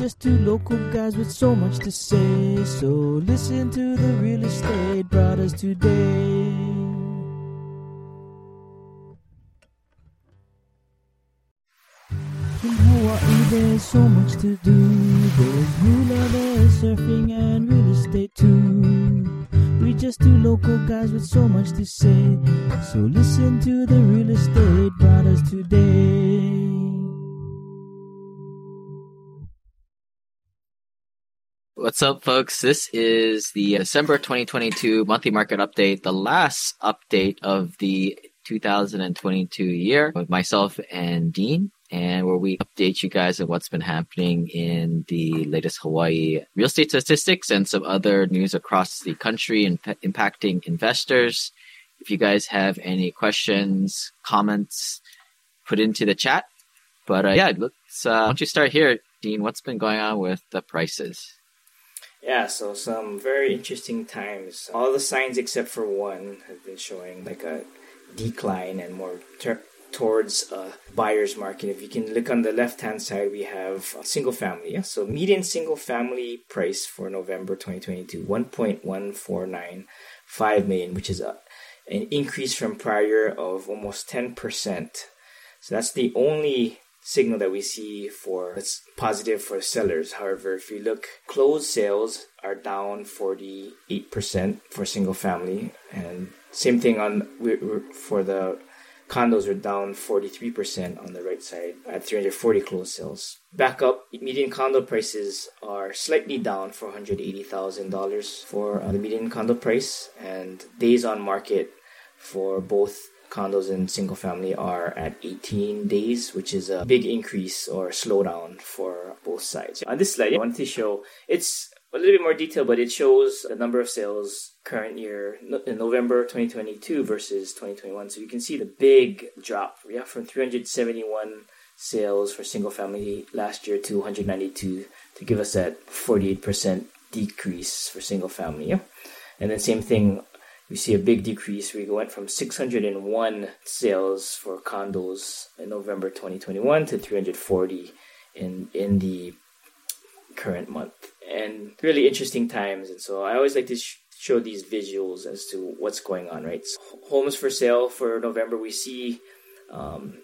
just two local guys with so much to say. So listen to the real estate brought us today. In Hawaii, there's so much to do. There's hula, there's surfing, and real estate too. We just two local guys with so much to say. So listen to the real estate brought us today. What's up, folks? This is the December 2022 monthly market update, the last update of the 2022 year with myself and Dean, and where we update you guys on what's been happening in the latest Hawaii real estate statistics and some other news across the country and impacting investors. If you guys have any questions, comments, put into the chat. But uh, yeah, let's. Uh, why don't you start here, Dean? What's been going on with the prices? Yeah, so some very interesting times. All the signs except for one have been showing like a decline and more ter- towards a buyer's market. If you can look on the left hand side, we have single family. Yeah? So median single family price for November 2022, 1.1495 million, which is a, an increase from prior of almost 10%. So that's the only signal that we see for it's positive for sellers. However, if you look, closed sales are down 48% for single family, and same thing on for the condos are down 43% on the right side at 340 closed sales. Back up, median condo prices are slightly down for $180,000 for uh, the median condo price, and days on market for both condos in single family are at 18 days, which is a big increase or slowdown for both sides. On this slide, I wanted to show it's a little bit more detail, but it shows the number of sales current year in November 2022 versus 2021. So you can see the big drop. Yeah, from 371 sales for single family last year to 192 to give us that 48% decrease for single family. Yeah. And then same thing we see a big decrease. We went from 601 sales for condos in November 2021 to 340 in in the current month. And really interesting times. And so I always like to sh- show these visuals as to what's going on. Right, so homes for sale for November. We see um,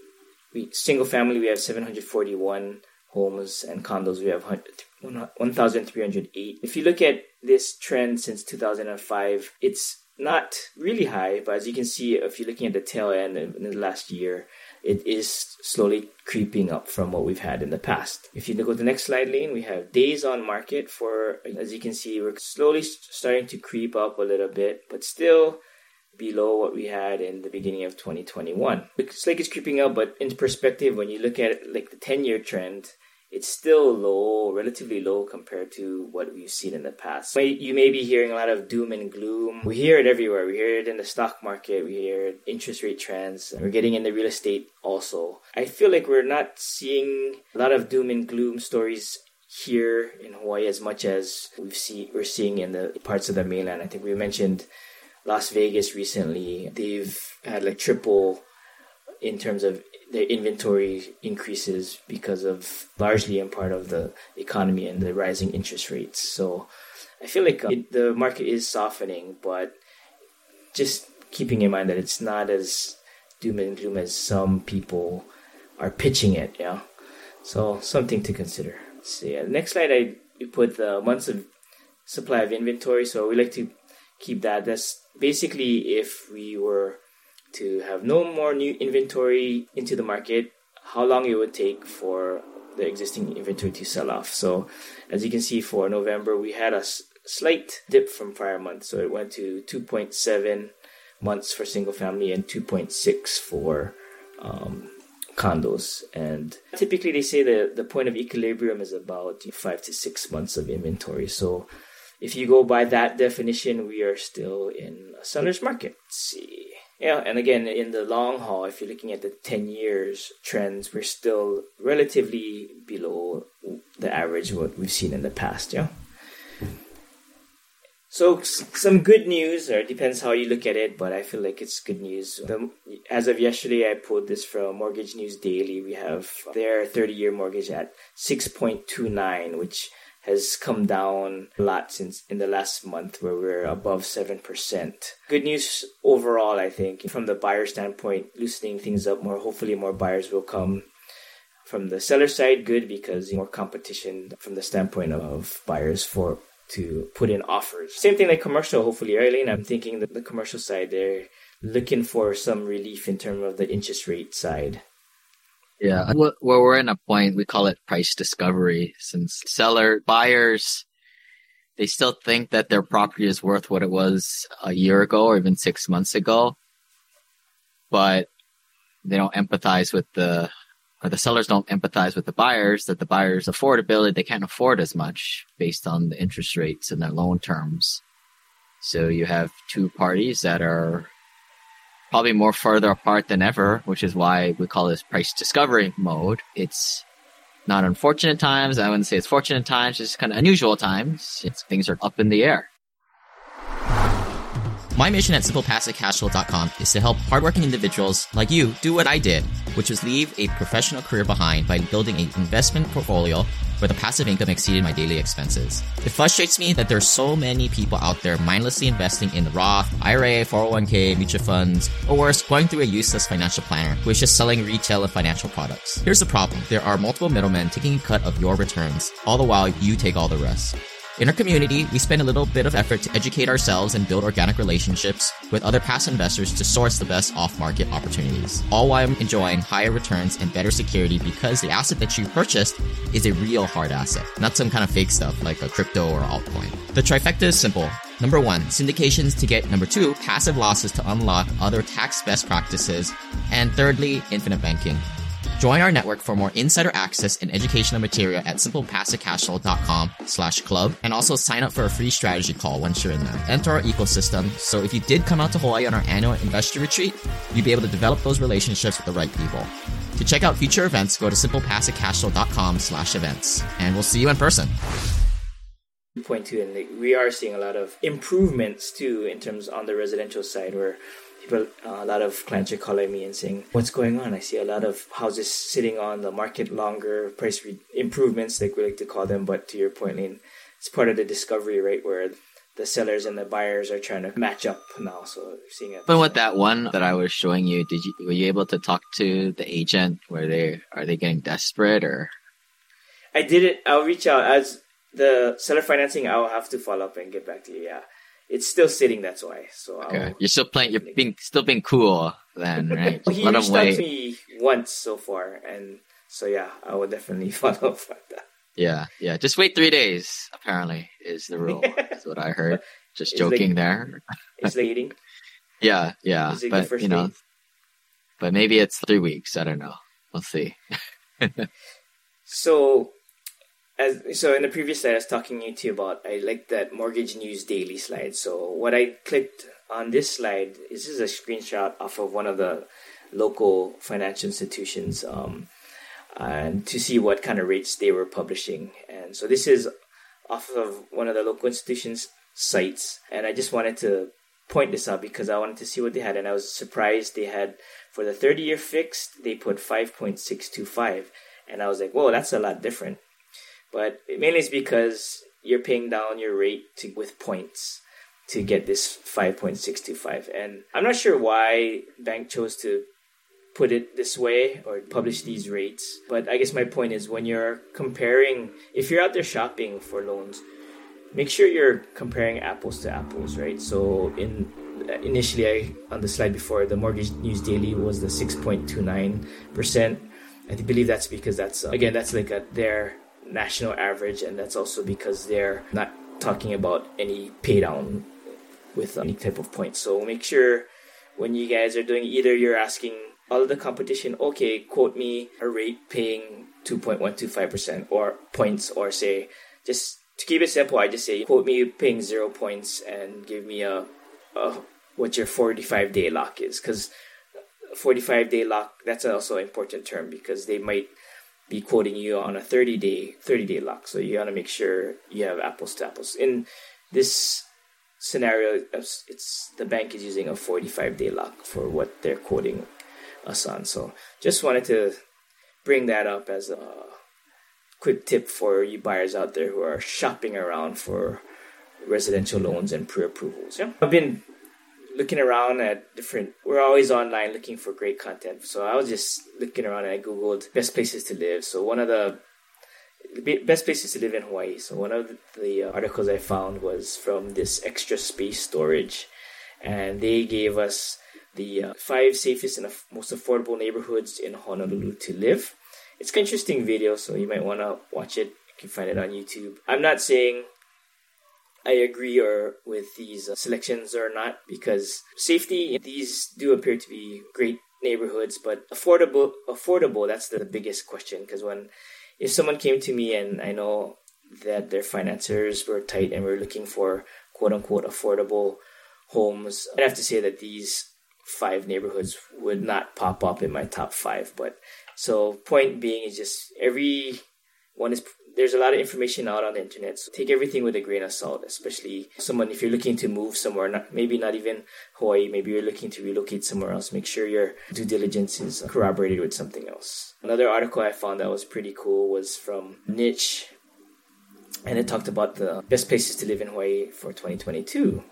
we single family. We have 741 homes and condos. We have 1,308. If you look at this trend since 2005, it's not really high, but as you can see, if you're looking at the tail end in the last year, it is slowly creeping up from what we've had in the past. If you go to the next slide Lane, we have days on market for, as you can see, we're slowly starting to creep up a little bit, but still below what we had in the beginning of 2021. It's like it's creeping up, but in perspective, when you look at like the 10 year trend, it's still low, relatively low compared to what we've seen in the past. You may be hearing a lot of doom and gloom. We hear it everywhere. We hear it in the stock market. We hear interest rate trends. We're getting in the real estate also. I feel like we're not seeing a lot of doom and gloom stories here in Hawaii as much as we've see we're seeing in the parts of the mainland. I think we mentioned Las Vegas recently. They've had like triple in terms of their inventory increases because of largely in part of the economy and the rising interest rates. So I feel like uh, it, the market is softening, but just keeping in mind that it's not as doom and gloom as some people are pitching it. Yeah, so something to consider. So yeah, next slide I put the months of supply of inventory. So we like to keep that. That's basically if we were to have no more new inventory into the market, how long it would take for the existing inventory to sell off. So, as you can see, for November, we had a s- slight dip from prior month. So, it went to 2.7 months for single family and 2.6 for um, condos. And typically, they say the, the point of equilibrium is about five to six months of inventory. So, if you go by that definition, we are still in a seller's market. Let's see. Yeah, and again, in the long haul, if you're looking at the 10 years trends, we're still relatively below the average what we've seen in the past, yeah? So some good news, or it depends how you look at it, but I feel like it's good news. The, as of yesterday, I pulled this from Mortgage News Daily. We have their 30-year mortgage at 6.29, which has come down a lot since in the last month where we're above 7%. Good news overall, I think, from the buyer standpoint, loosening things up more. Hopefully more buyers will come. From the seller side, good because more competition from the standpoint of buyers for to put in offers. Same thing like commercial, hopefully, Arlene. I'm thinking that the commercial side, they're looking for some relief in terms of the interest rate side. Yeah. Well, we're in a point, we call it price discovery since seller buyers, they still think that their property is worth what it was a year ago or even six months ago, but they don't empathize with the or the sellers don't empathize with the buyers that the buyers affordability they can't afford as much based on the interest rates and their loan terms so you have two parties that are probably more further apart than ever which is why we call this price discovery mode. It's not unfortunate times. I wouldn't say it's fortunate times. It's kind of unusual times. It's, things are up in the air my mission at SimplePassiveCashflow.com is to help hardworking individuals like you do what I did, which was leave a professional career behind by building an investment portfolio where the passive income exceeded my daily expenses. It frustrates me that there's so many people out there mindlessly investing in Roth, IRA, 401k, mutual funds, or worse, going through a useless financial planner who is just selling retail and financial products. Here's the problem. There are multiple middlemen taking a cut of your returns, all the while you take all the rest. In our community, we spend a little bit of effort to educate ourselves and build organic relationships with other past investors to source the best off-market opportunities, all while enjoying higher returns and better security because the asset that you purchased is a real hard asset, not some kind of fake stuff like a crypto or altcoin. The trifecta is simple. Number one, syndications to get number two, passive losses to unlock other tax best practices, and thirdly, infinite banking. Join our network for more insider access and educational material at simplepassivecashflow.com slash club and also sign up for a free strategy call once you're in there. Enter our ecosystem so if you did come out to Hawaii on our annual investor retreat, you'd be able to develop those relationships with the right people. To check out future events, go to simplepassivecashflow.com slash events and we'll see you in person. Point two, and we are seeing a lot of improvements too in terms on the residential side where a lot of clients are calling me and saying, "What's going on?" I see a lot of houses sitting on the market longer, price re- improvements, like we like to call them. But to your point, Lane, it's part of the discovery, right, where the sellers and the buyers are trying to match up now. So seeing it. But with that one that I was showing you, did you were you able to talk to the agent? Where they are they getting desperate or? I did it. I'll reach out as the seller financing. I'll have to follow up and get back to you. Yeah it's still sitting. That's why. So okay. You're still playing. You're being still being cool then, right? he Let reached out to me once so far, and so yeah, I will definitely follow up with that. Yeah, yeah. Just wait three days. Apparently, is the rule. That's what I heard. Just it's joking like, there. It's eating. yeah, yeah. But you know, but maybe it's three weeks. I don't know. We'll see. so as so in the previous slide I was talking to you about I like that mortgage news daily slide. So what I clicked on this slide is this is a screenshot off of one of the local financial institutions um, and to see what kind of rates they were publishing. And so this is off of one of the local institutions sites and I just wanted to point this out because I wanted to see what they had and I was surprised they had for the 30 year fixed they put 5.625 and I was like, whoa, that's a lot different but mainly it's because you're paying down your rate to, with points to get this 5.625 and i'm not sure why bank chose to put it this way or publish these rates. But i guess my point is when you're comparing if you're out there shopping for loans make sure you're comparing apples to apples right? So in initially I, on the slide before the mortgage news daily was the 6.29% i believe that's because that's again that's like a their national average, and that's also because they're not talking about any pay down with any type of points. So make sure when you guys are doing either you're asking all of the competition, okay, quote me a rate paying 2.125% or points, or say, just to keep it simple, I just say, quote me paying zero points and give me a, a what your 45 day lock is. Because 45 day lock, that's also an important term because they might be quoting you on a 30 day 30 day lock so you got to make sure you have apples to apples in this scenario, it's the bank is using a 45 day lock for what they're quoting us on. So just wanted to bring that up as a quick tip for you buyers out there who are shopping around for residential loans and pre-approvals. Yeah, I've been looking around at different. We're always online looking for great content. So I was just looking around and I googled best places to live. So one of the be- best places to live in Hawaii. So one of the uh, articles I found was from this extra space storage, and they gave us the uh, five safest and most affordable neighborhoods in Honolulu to live. It's an interesting video, so you might want to watch it. You can find it on YouTube. I'm not saying I agree or with these uh, selections or not because safety these do appear to be great neighborhoods, but affordable affordable that's the biggest question because when if someone came to me and I know that their financiers were tight and were looking for quote unquote affordable homes, I'd have to say that these five neighborhoods would not pop up in my top five. But so point being is just every one is there's a lot of information out on the internet. So take everything with a grain of salt, especially someone if you're looking to move somewhere, not maybe not even Hawaii, maybe you're looking to relocate somewhere else. Make sure your due diligence is corroborated with something else. Another article I found that was pretty cool was from Niche, and it talked about the best places to live in Hawaii for 2022.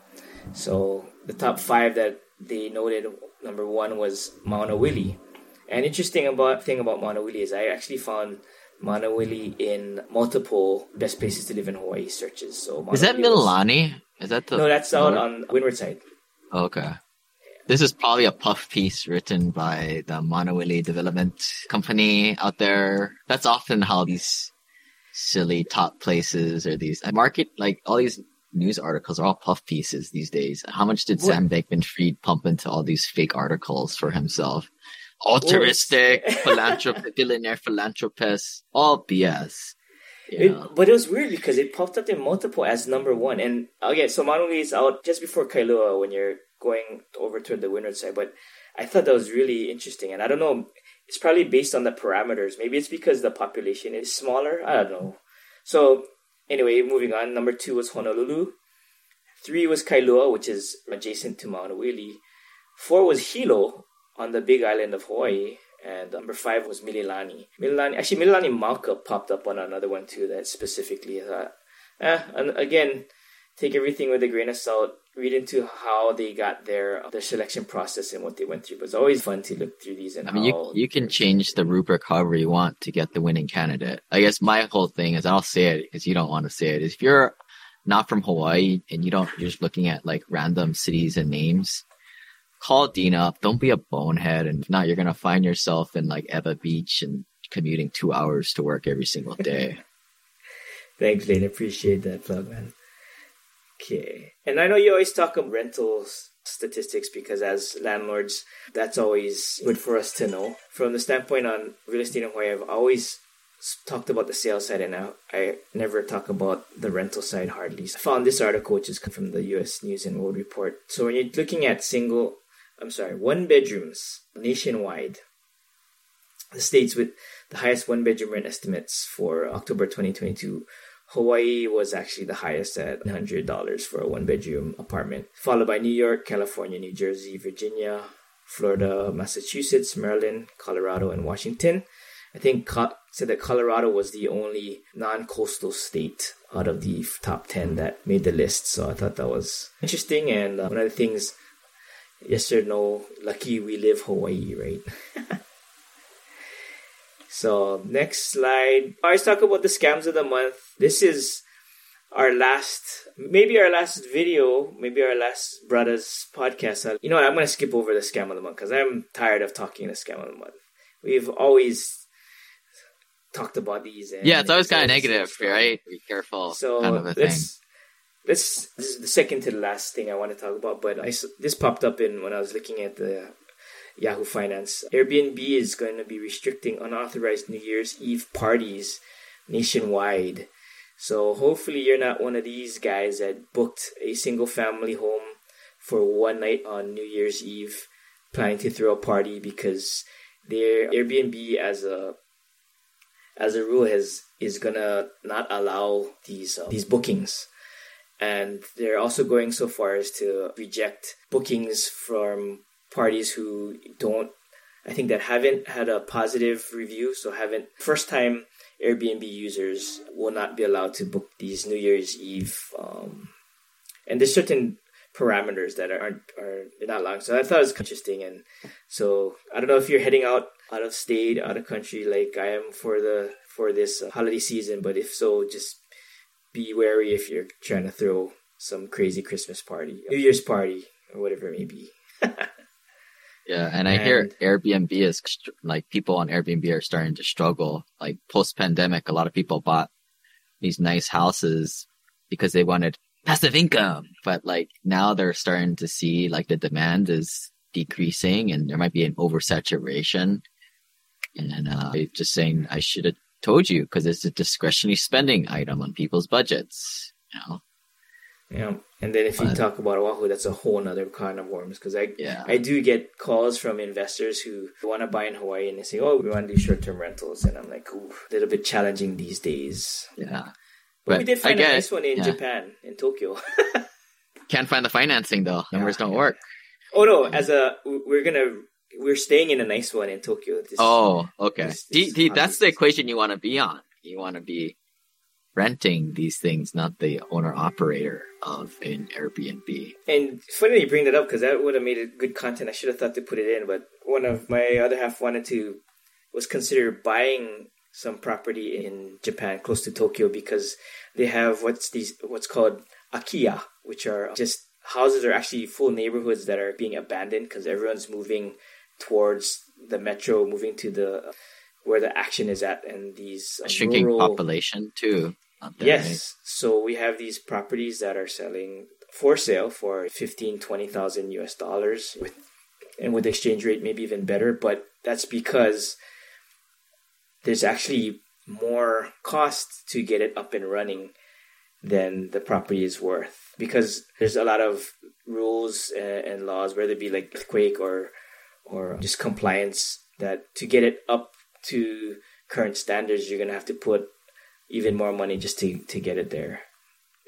So the top five that they noted, number one was Mauna Maunawili. And interesting about thing about Mauna Maunawili is I actually found Maunawili in multiple best places to live in Hawaii searches. So Is that Mililani? Is that the No, that's out on Windward side. Oh, okay. This is probably a puff piece written by the Maunawili Development Company out there. That's often how these silly top places or these market like all these news articles are all puff pieces these days. How much did What- Sam Bankman-Fried pump into all these fake articles for himself? Altruistic, philanthrop- billionaire philanthropist, all BS. It, but it was weird because it popped up in multiple as number one. And oh, okay, so Maunawili is out just before Kailua when you're going over to the windward side. But I thought that was really interesting. And I don't know, it's probably based on the parameters. Maybe it's because the population is smaller. I don't know. So anyway, moving on. Number two was Honolulu. Three was Kailua, which is adjacent to Maunawili. Four was Hilo on the big island of Hawaii. And number five was Mililani. Mililani, actually, Mililani Mauka popped up on another one too that specifically I thought, eh, and again, take everything with a grain of salt. Read into how they got their their selection process and what they went through. But it's always fun to look through these and I mean, you how you can change the rubric however you want to get the winning candidate. I guess my whole thing is I'll say it because you don't want to say it. Is if you're not from Hawaii and you don't, you're just looking at like random cities and names. Call Dean up. Don't be a bonehead, and if not, you're gonna find yourself in like Ewa Beach and commuting two hours to work every single day. Thanks, Lane. Appreciate that plug, man. Okay. And I know you always talk about rentals statistics because as landlords, that's always good for us to know. From the standpoint on real estate in Hawaii, I've always talked about the sales side and I, I never talk about the rental side hardly. So I found this article, which is from the U.S. News and World Report. So when you're looking at single, I'm sorry, one bedrooms nationwide, the states with the highest one bedroom rent estimates for October 2022 Hawaii was actually the highest at $100 for a one bedroom apartment, followed by New York, California, New Jersey, Virginia, Florida, Massachusetts, Maryland, Colorado, and Washington. I think said that Colorado was the only non coastal state out of the top 10 that made the list. So I thought that was interesting. And uh, one of the things, yes or no, lucky we live Hawaii, right? So next slide. I always talk about the scams of the month. This is our last, maybe our last video, maybe our last brothers podcast. Uh, You know what? I'm gonna skip over the scam of the month because I'm tired of talking the scam of the month. We've always talked about these. And yeah, it's always kind of negative, right? Be careful, so kind of a let's let's this is the second to the last thing I want to talk about. But I this popped up in when I was looking at the Yahoo Finance. Airbnb is going to be restricting unauthorized New Year's Eve parties nationwide. So hopefully you're not one of these guys that booked a single family home for one night on New Year's Eve, planning to throw a party because their Airbnb as a as a rule has is gonna not allow these uh, these bookings And they're also going so far as to reject bookings from parties who don't, I think, that haven't had a positive review. So, haven't, first time Airbnb users will not be allowed to book these New Year's Eve. Um, and there's certain parameters that aren't are not allowed. So I thought it was interesting. And so I don't know if you're heading out out of state, out of country, like I am for the for this holiday season. But if so, just be wary if you're trying to throw some crazy Christmas party, New Year's party, or whatever it may be. yeah, and I hear Airbnb is like people on Airbnb are starting to struggle. Like post pandemic, a lot of people bought these nice houses because they wanted passive income, but like now they're starting to see like the demand is decreasing and there might be an oversaturation. And uh, just saying I should have told you because it's a discretionary spending item on people's budgets. You know. Yeah, and then if you talk about Oahu, that's a whole other kind of worms because I yeah. I do get calls from investors who want to buy in Hawaii and they say, "Oh, we want to do short term rentals," and I'm like, "Ooh, a little bit challenging these days." Yeah, but, but we did find a nice one in yeah. Japan, in Tokyo. Can't find the financing though; numbers yeah, don't work. Oh no! As a we're gonna we're staying in a nice one in Tokyo. This, oh, okay. This, this that's the equation you want to be on. You want to be renting these things, not the owner operator of an Airbnb. And funny you bring that up because that would have made it good content. I should have thought to put it in, but one of my other half wanted to was consider buying some property in Japan close to Tokyo because they have what's these what's called akiya, which are just houses are actually full neighborhoods that are being abandoned because everyone's moving towards the metro, moving to the where the action is at, and these uh, shrinking rural... population too. There, yes, right? so we have these properties that are selling for sale for 15, 20,000 US dollars with and with the exchange rate maybe even better, but that's because there's actually more cost to get it up and running than the property is worth because there's a lot of rules and, and laws, whether it be like earthquake or or just compliance, that to get it up to current standards, you're gonna have to put even more money just to to get it there.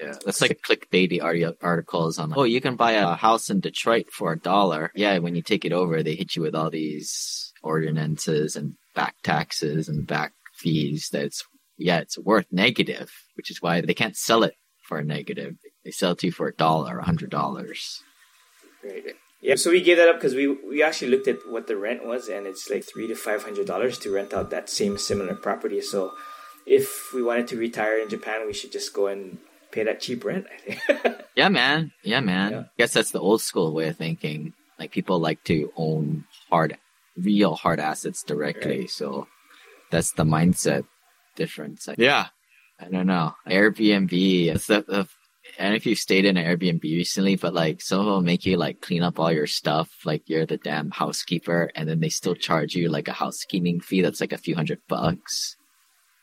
Yeah, that's like clickbaity articles on. Oh, you can buy a house in Detroit for a dollar. Yeah, when you take it over, they hit you with all these ordinances and back taxes and back fees. That's yeah, it's worth negative, which is why they can't sell it for a negative. They sell it to you for a dollar, a hundred dollars. Right. Yeah, so we gave that up because we we actually looked at what the rent was, and it's like three to five hundred dollars to rent out that same similar property. So, if we wanted to retire in Japan, we should just go and pay that cheap rent. I think. yeah, man. Yeah, man. Yeah. I guess that's the old school way of thinking. Like people like to own hard, real hard assets directly. Right. So that's the mindset difference. Yeah, I don't know. Airbnb. It's the, the and if you've stayed in an Airbnb recently, but like some of them make you like clean up all your stuff, like you're the damn housekeeper, and then they still charge you like a housekeeping fee that's like a few hundred bucks.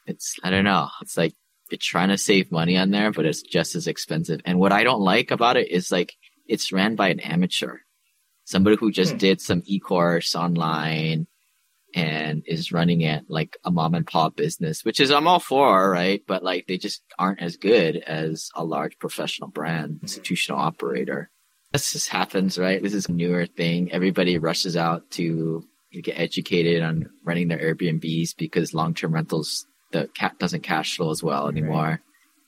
It's I don't know. It's like you're trying to save money on there, but it's just as expensive. And what I don't like about it is like it's ran by an amateur, somebody who just hmm. did some e-course online and is running it like a mom and pop business, which is I'm all for, right? But like they just aren't as good as a large professional brand, institutional operator. This just happens, right? This is a newer thing. Everybody rushes out to get educated on running their Airbnbs because long-term rentals the cat doesn't cash flow as well anymore.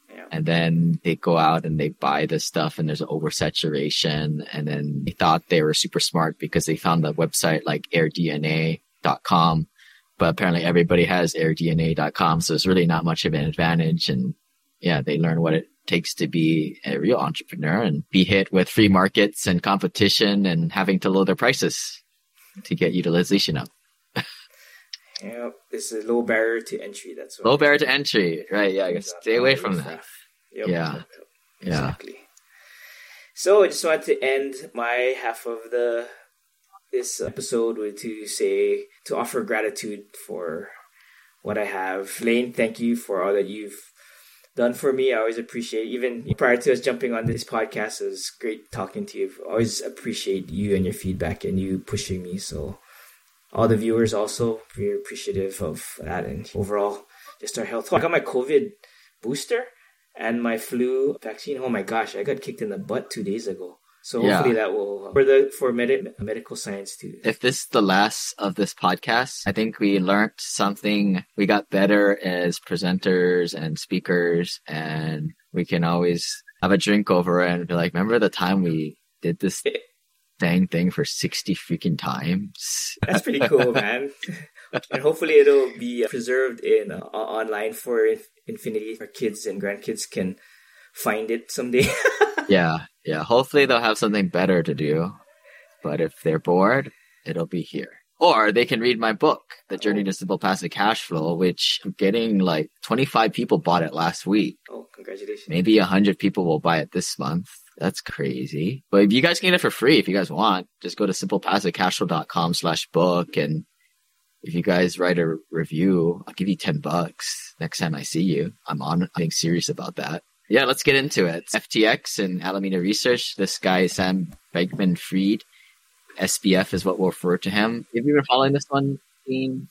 Right. Yeah. And then they go out and they buy this stuff and there's an oversaturation. And then they thought they were super smart because they found the website like AirDNA com, but apparently everybody has airdna.com. So it's really not much of an advantage. And yeah, they learn what it takes to be a real entrepreneur and be hit with free markets and competition and having to lower their prices to get utilization up. yeah, it's a low barrier to entry. That's low barrier to entry, right? Yeah, guess stay away from that. Yep. Yeah, yep. exactly. Yeah. So I just wanted to end my half of the this episode to say to offer gratitude for what I have. Lane, thank you for all that you've done for me. I always appreciate even prior to us jumping on this podcast, it was great talking to you. I always appreciate you and your feedback and you pushing me. So all the viewers also very appreciative of that and overall just our health. I got my COVID booster and my flu vaccine. Oh my gosh, I got kicked in the butt two days ago. So Yeah. hopefully that will for the for medi- medical science too. If this is the last of this podcast, I think we learned something. We got better as presenters and speakers, and we can always have a drink over and be like, remember the time we did this dang thing for 60 freaking times? That's pretty cool, man. and hopefully it'll be preserved in uh, online for infinity. Our kids and grandkids can find it someday. yeah, yeah. Hopefully they'll have something better to do. But if they're bored, it'll be here. Or they can read my book, The Journey to Simple Passive Cash Flow, which I'm getting like 25 people bought it last week. oh, congratulations! Maybe 100 people will buy it this month. That's crazy. But if you guys can get it for free, if you guys want, just go to simplepassivecashflow.com slash book. And if you guys write a review, I'll give you 10 bucks next time I see you. I'm on, I'm being serious about that. Yeah, let's get into it. FTX and Alameda Research. This guy is Sam Bankman Fried. SBF is what we'll refer to him. Have you been following this one, Dean?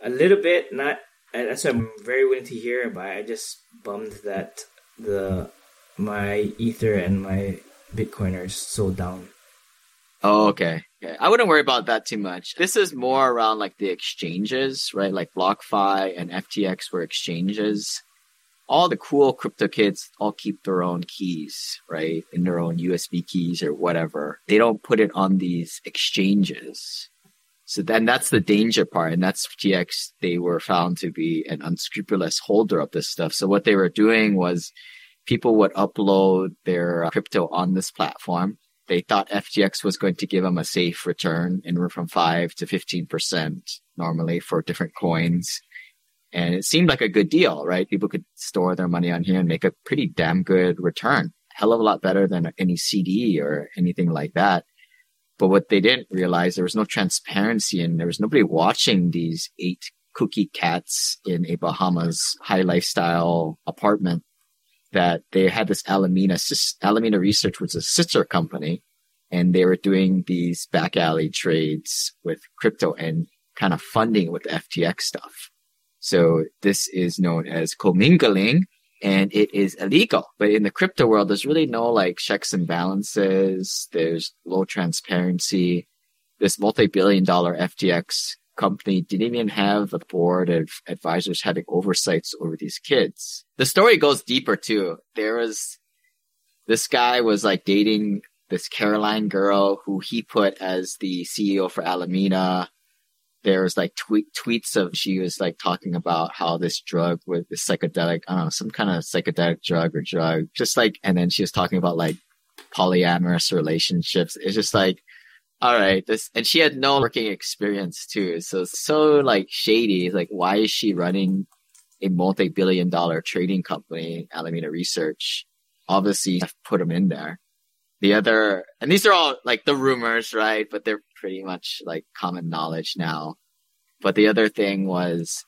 A little bit, not. And that's what I'm very willing to hear. But I just bummed that the my ether and my Bitcoin are so down. Oh, okay. okay. I wouldn't worry about that too much. This is more around like the exchanges, right? Like BlockFi and FTX were exchanges. All the cool crypto kids all keep their own keys, right? In their own USB keys or whatever. They don't put it on these exchanges. So then that's the danger part. And that's FTX. They were found to be an unscrupulous holder of this stuff. So what they were doing was people would upload their uh, crypto on this platform they thought FTX was going to give them a safe return anywhere from 5 to 15% normally for different coins. And it seemed like a good deal, right? People could store their money on here and make a pretty damn good return. Hell of a lot better than any CD or anything like that. But what they didn't realize, there was no transparency and there was nobody watching these eight cookie cats in a Bahamas high lifestyle apartment that they had this Alameda, Alameda Research was a sister company and they were doing these back alley trades with crypto and kind of funding with FTX stuff. So mm-hmm. this is known as commingling and it is illegal. But in the crypto world, there's really no like checks and balances. There's low transparency. This multi-billion dollar FTX company didn't even have a board of advisors having oversights over these kids. The story goes deeper too. There was this guy was like dating this Caroline girl who he put as the CEO for Alameda. There was like tweet tweets of she was like talking about how this drug with this psychedelic, I don't know, some kind of psychedelic drug or drug. Just like and then she was talking about like polyamorous relationships. It's just like all right, this, and she had no working experience too. So, so like shady. Like, why is she running a multi-billion dollar trading company, Alameda Research? Obviously, I've put them in there. The other, and these are all like the rumors, right? But they're pretty much like common knowledge now. But the other thing was,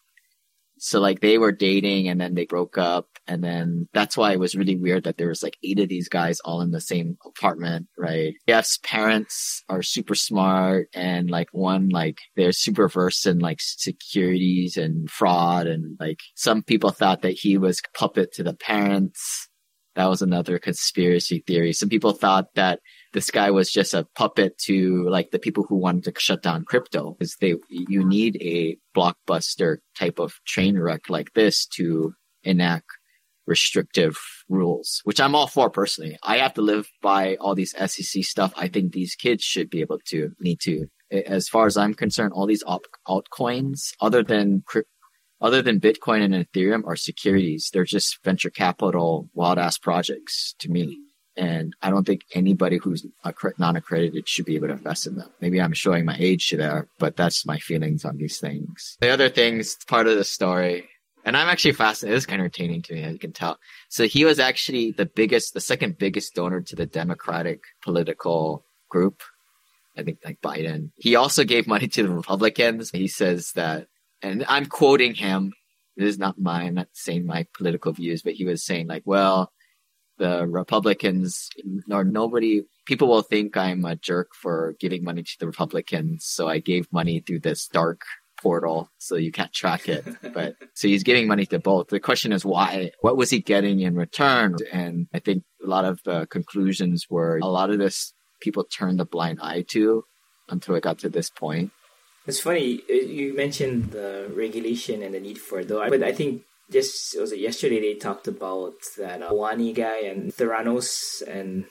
so like they were dating and then they broke up and then that's why it was really weird that there was like eight of these guys all in the same apartment, right? Jeff's parents are super smart and like one, like they're super versed in like securities and fraud and like some people thought that he was puppet to the parents. That was another conspiracy theory. Some people thought that this guy was just a puppet to like the people who wanted to shut down crypto because they, you need a blockbuster type of train wreck like this to enact restrictive rules, which I'm all for personally. I have to live by all these SEC stuff. I think these kids should be able to need to. As far as I'm concerned, all these alt- altcoins, other than other than Bitcoin and Ethereum, are securities. They're just venture capital wild ass projects to me. And I don't think anybody who's non-accredited should be able to invest in them. Maybe I'm showing my age there, but that's my feelings on these things. The other things, part of the story, and I'm actually fascinated. It's kind of entertaining to me, as you can tell. So he was actually the biggest, the second biggest donor to the Democratic political group. I think like Biden. He also gave money to the Republicans. He says that, and I'm quoting him. This is not mine. I'm not saying my political views, but he was saying like, well, the Republicans or nobody, people will think I'm a jerk for giving money to the Republicans. So I gave money through this dark portal, so you can't track it. but so he's giving money to both. The question is why? What was he getting in return? And I think a lot of the conclusions were a lot of this people turned a blind eye to until it got to this point. It's funny uh, you mentioned the regulation and the need for it, though. But I think just was it yesterday they talked about that uh, Wani guy and Theranos and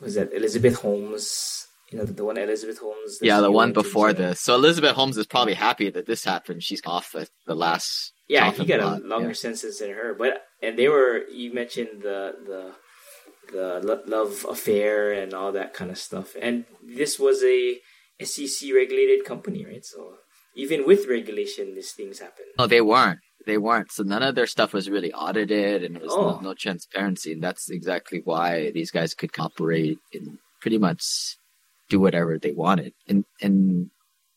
was that Elizabeth Holmes you know, the, the one Elizabeth Holmes. Yeah, the one before this. So Elizabeth Holmes is probably happy that this happened. She's off at the last. Yeah, he got a longer yeah. sentence than her. But and they were. You mentioned the the the love affair and all that kind of stuff. And this was a SEC regulated company, right? So even with regulation, these things happen. No, they weren't. They weren't. So none of their stuff was really audited, and there was oh. no, no transparency. And that's exactly why these guys could operate in pretty much do whatever they wanted. And and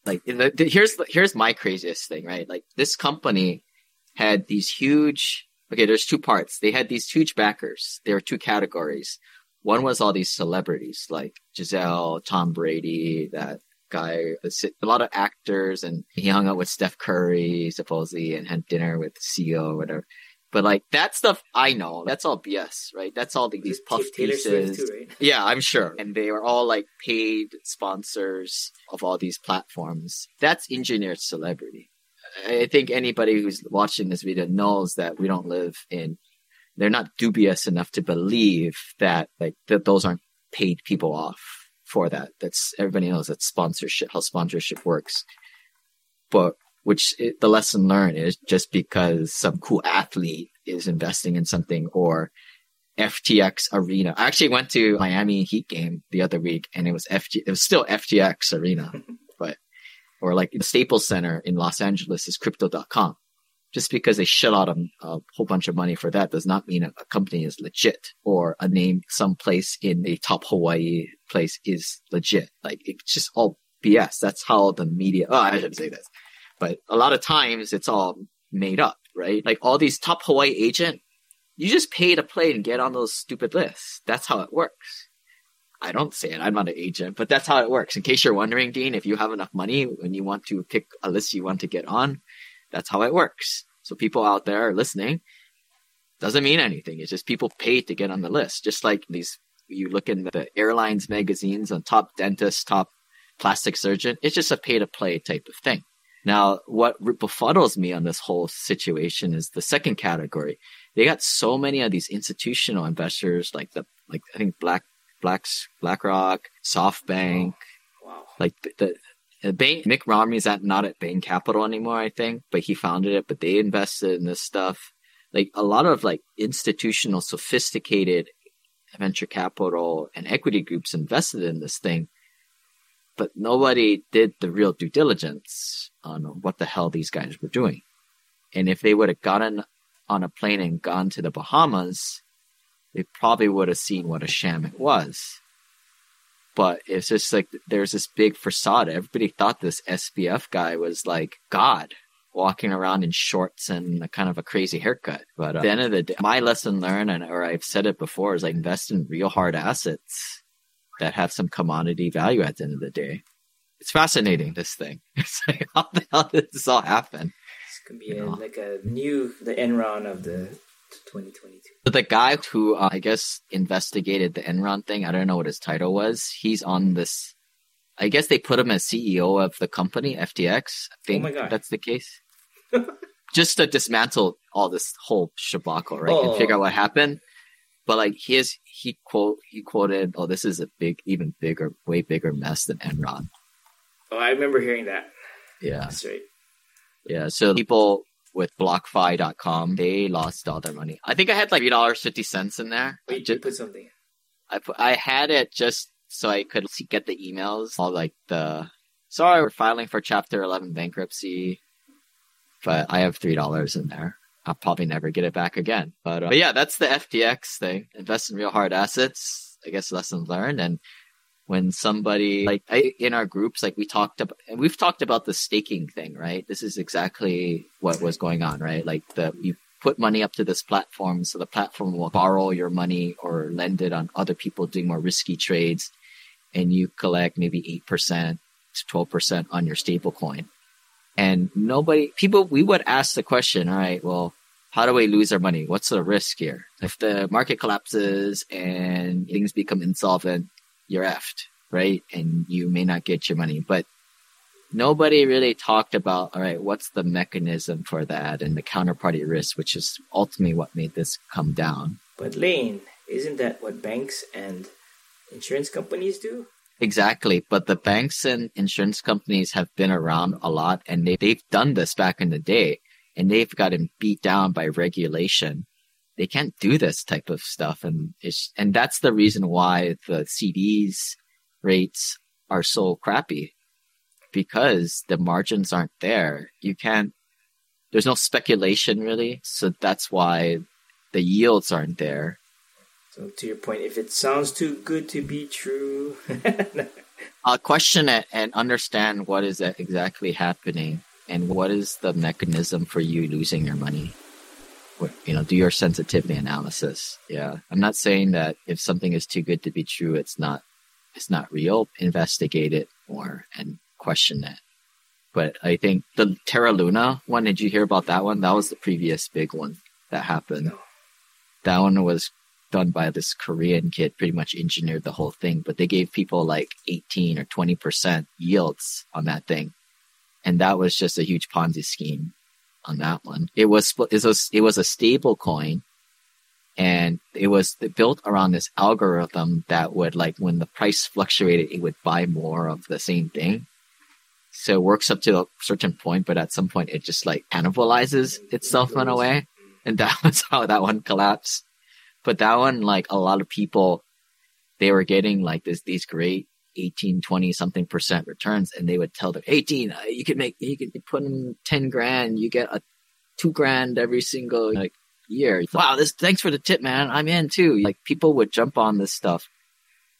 like the, the, here's here's my craziest thing, right? Like this company had these huge. Okay, there's two parts. They had these huge backers. There were two categories. One was all these celebrities like Gisele, Tom Brady, that guy, a lot of actors, and he hung out with Steph Curry supposedly and had dinner with CEO or whatever. But like that stuff, I know that's all BS, right? That's all the, these puff Taylor pieces. Too, right? Yeah, I'm sure. And they are all like paid sponsors of all these platforms. That's engineered celebrity. I think anybody who's watching this video knows that we don't live in. They're not dubious enough to believe that like that those aren't paid people off for that. That's everybody knows that sponsorship, how sponsorship works. But which it, the lesson learned is just because some cool athlete is investing in something or FTX Arena. I actually went to Miami Heat game the other week and it was FT, it was still FTX Arena, but, or like the Staples Center in Los Angeles is crypto.com. Just because they shut out a, a, whole bunch of money for that does not mean a, a company is legit or a name someplace in a top Hawaii place is legit. Like it's just all BS. That's how the media, oh, I shouldn't say this but a lot of times it's all made up, right? Like all these top Hawaii agent, you just pay to play and get on those stupid lists. That's how it works. I don't say it. I'm not an agent, but that's how it works. In case you're wondering, Dean, if you have enough money and you want to pick a list you want to get on, that's how it works. So people out there are listening. Doesn't mean anything. It's just people pay to get on the list. Just like these, you look in the airlines magazines on top dentist, top plastic surgeon. It's just a pay to play type of thing. Now, what befuddles me on this whole situation is the second category. They got so many of these institutional investors, like the like I think Black Blacks BlackRock, SoftBank, oh, wow. like the, the Uh, Bain, Mitt Romney's at not at Bain Capital anymore, I think, but he founded it. But they invested in this stuff. Like a lot of like institutional, sophisticated venture capital and equity groups invested in this thing, but nobody did the real due diligence on what the hell these guys were doing. And if they would have gotten on a plane and gone to the Bahamas, they probably would have seen what a sham it was. But it's just like there's this big facade. Everybody thought this SBF guy was like God walking around in shorts and a kind of a crazy haircut. But uh, at the end of the day, my lesson learned, and or I've said it before, is like invest in real hard assets that have some commodity value at the end of the day it's fascinating. This thing. It's like how the hell did this all happen? It's gonna be a, like a new the Enron of the 2022. But the guy who uh, I guess investigated the Enron thing, I don't know what his title was. He's on this. I guess they put him as CEO of the company FTX. I think oh that's the case. Just to dismantle all this whole shabacle, right, oh. and figure out what happened. But like his, he quote he quoted, "Oh, this is a big, even bigger, way bigger mess than Enron." Oh, I remember hearing that. Yeah. That's right. Yeah. So people with BlockFi.com, they lost all their money. I think I had like three dollars fifty cents in there. Wait, just, put something. I put. I had it just so I could get the emails. All like the sorry, we're filing for Chapter Eleven bankruptcy, but I have three dollars in there. I'll probably never get it back again. But, uh, but yeah, that's the FTX thing. Invest in real hard assets. I guess lessons learned and when somebody like I, in our groups like we talked about and we've talked about the staking thing right this is exactly what was going on right like the you put money up to this platform so the platform will borrow your money or lend it on other people doing more risky trades and you collect maybe 8% to 12% on your stable coin And nobody, people, we would ask the question, all right, well, how do we lose our money? What's the risk here? If the market collapses and things become insolvent, you're effed, right? And you may not get your money. But nobody really talked about, all right, what's the mechanism for that and the counterparty risk, which is ultimately what made this come down. But Lane, isn't that what banks and insurance companies do? Exactly. But the banks and insurance companies have been around a lot and they, they've done this back in the day and they've gotten beat down by regulation. They can't do this type of stuff. And it's, and that's the reason why the CDs rates are so crappy because the margins aren't there. You can't, there's no speculation really. So that's why the yields aren't there. So to your point, if it sounds too good to be true, I'll question it and understand what is exactly happening and what is the mechanism for you losing your money. You know, do your sensitivity analysis. Yeah, I'm not saying that if something is too good to be true, it's not. It's not real. Investigate it more and question it. But I think the Terra Luna one. Did you hear about that one? That was the previous big one that happened. No. That one was done by this Korean kid, pretty much engineered the whole thing, but they gave people like 18 or 20% yields on that thing. And that was just a huge Ponzi scheme on that one. It was, it was, it was a stable coin and it was built around this algorithm that would like when the price fluctuated, it would buy more of the same thing. So it works up to a certain point, but at some point it just like cannibalizes itself in a way. And that was how that one collapsed. But that one, like a lot of people, they were getting like this, these great 18, 20 something percent returns. And they would tell them, 18, uh, you can make, you can put in 10 grand, you get a two grand every single like year. Wow. This, thanks for the tip, man. I'm in too. Like people would jump on this stuff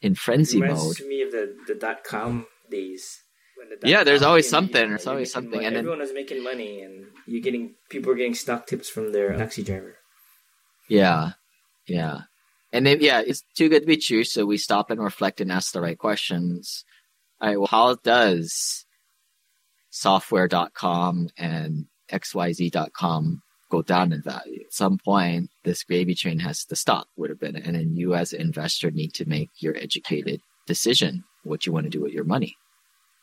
in frenzy reminds mode. me of the, the dot com days. the Yeah, there's always something, there's always something, money. and then- everyone was making money, and you're getting people are getting stock tips from their taxi driver. Yeah. Yeah. And yeah, it's too good to be true. So we stop and reflect and ask the right questions. All right. Well, how does software.com and XYZ.com go down in value? At some point, this gravy train has to stop, would have been. And then you as an investor need to make your educated decision what you want to do with your money.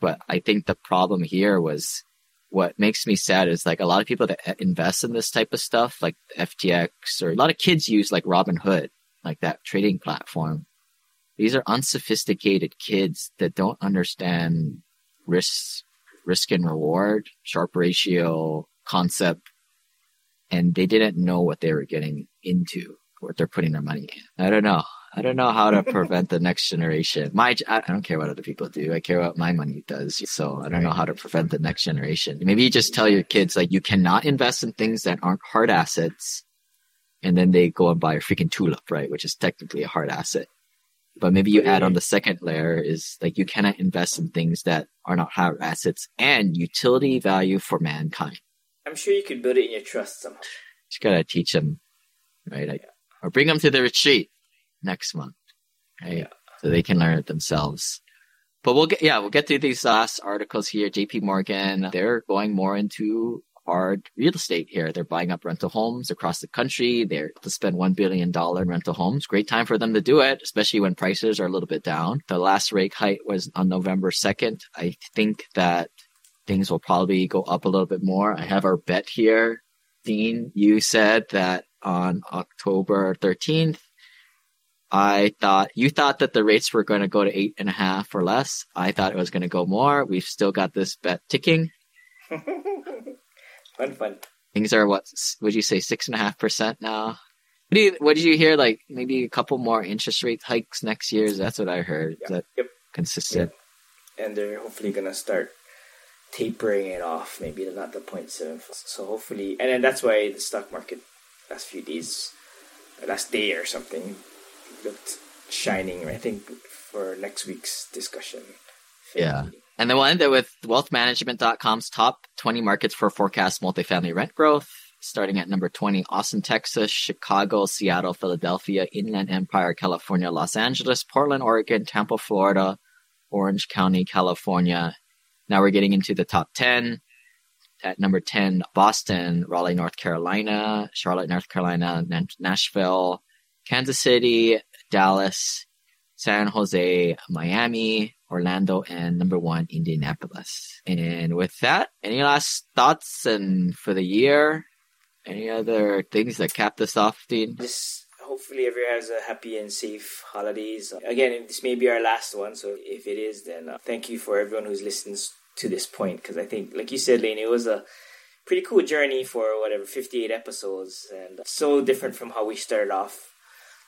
But I think the problem here was what makes me sad is like a lot of people that invest in this type of stuff, like FTX or a lot of kids use like Robinhood, like that trading platform. These are unsophisticated kids that don't understand risk, risk and reward, Sharpe ratio concept. And they didn't know what they were getting into, what they're putting their money in. I don't know. I don't know how to prevent the next generation. My, I don't care what other people do. I care what my money does. So I don't know how to prevent the next generation. Maybe you just tell your kids like you cannot invest in things that aren't hard assets. And then they go and buy a freaking tulip, right? Which is technically a hard asset. But maybe you add on the second layer is like you cannot invest in things that are not hard assets and utility value for mankind. I'm sure you could build it in your trust somehow. Just gotta teach them, right? Like, or bring them to the retreat next month, right? Yeah. So they can learn it themselves. But we'll get, yeah, we'll get through these last articles here. JP Morgan, they're going more into hard real estate here. They're buying up rental homes across the country. They're to spend $1 billion in rental homes. Great time for them to do it, especially when prices are a little bit down. The last rate hike was on November 2nd. I think that things will probably go up a little bit more. I have our bet here. Dean, you said that on October 13th, I thought you thought that the rates were going to go to eight and a half or less. I thought it was going to go more. We've still got this bet ticking. fun, fun. Things are what would you say six and a half percent now? What, do you, what did you hear? Like maybe a couple more interest rate hikes next year. That's what I heard. Is that Yep. consistent? And they're hopefully gonna start tapering it off. Maybe not the point seven. So hopefully, and then that's why the stock market last few days, last day or something, looked shining. I think for next week's discussion. Yeah. And then we'll end it with wealthmanagement.com's top 20 markets for forecast multifamily rent growth. Starting at number 20, Austin, Texas, Chicago, Seattle, Philadelphia, Inland Empire, California, Los Angeles, Portland, Oregon, Tampa, Florida, Orange County, California. Now we're getting into the top 10. At number 10, Boston, Raleigh, North Carolina, Charlotte, North Carolina, Nashville, Kansas City, Dallas, San Jose, Miami, Orlando, and number one, Indianapolis. And with that, any last thoughts and for the year? Any other things that cap this off, Dean? Just hopefully everyone has a happy and safe holidays. Again, this may be our last one, so if it is, then uh, thank you for everyone who's listened to this point because I think, like you said, Lane, it was a pretty cool journey for whatever 58 episodes and so different from how we started off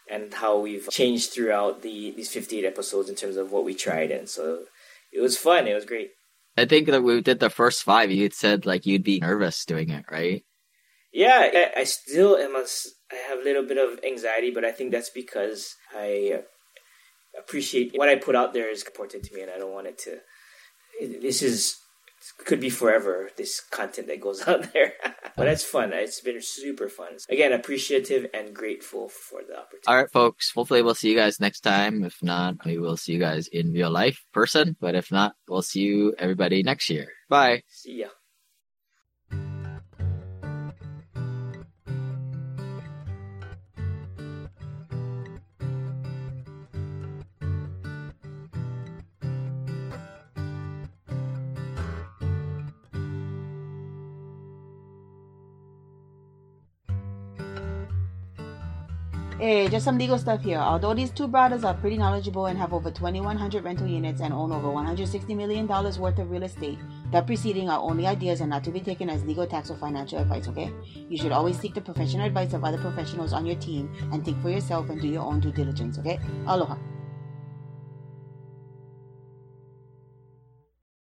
and how we've changed throughout the these 58 episodes in terms of what we tried and so it was fun it was great. I think that we did the first five you had said like you'd be nervous doing it right? Yeah i, I still am a, i have a little bit of anxiety but i think that's because i appreciate what i put out there is important to me and i don't want it to this is could be forever this content that goes out there. But it's fun. It's been super fun. Again appreciative and grateful for the opportunity. All right folks. Hopefully we'll see you guys next time. If not we will see you guys in real life person. But if not we'll see you everybody next year. Bye. See ya Hey, just some legal stuff here. Although these two brothers are pretty knowledgeable and have over 2,100 rental units and own over $160 million worth of real estate, the preceding are only ideas and not to be taken as legal, tax, or financial advice, okay? You should always seek the professional advice of other professionals on your team and think for yourself and do your own due diligence, okay? Aloha.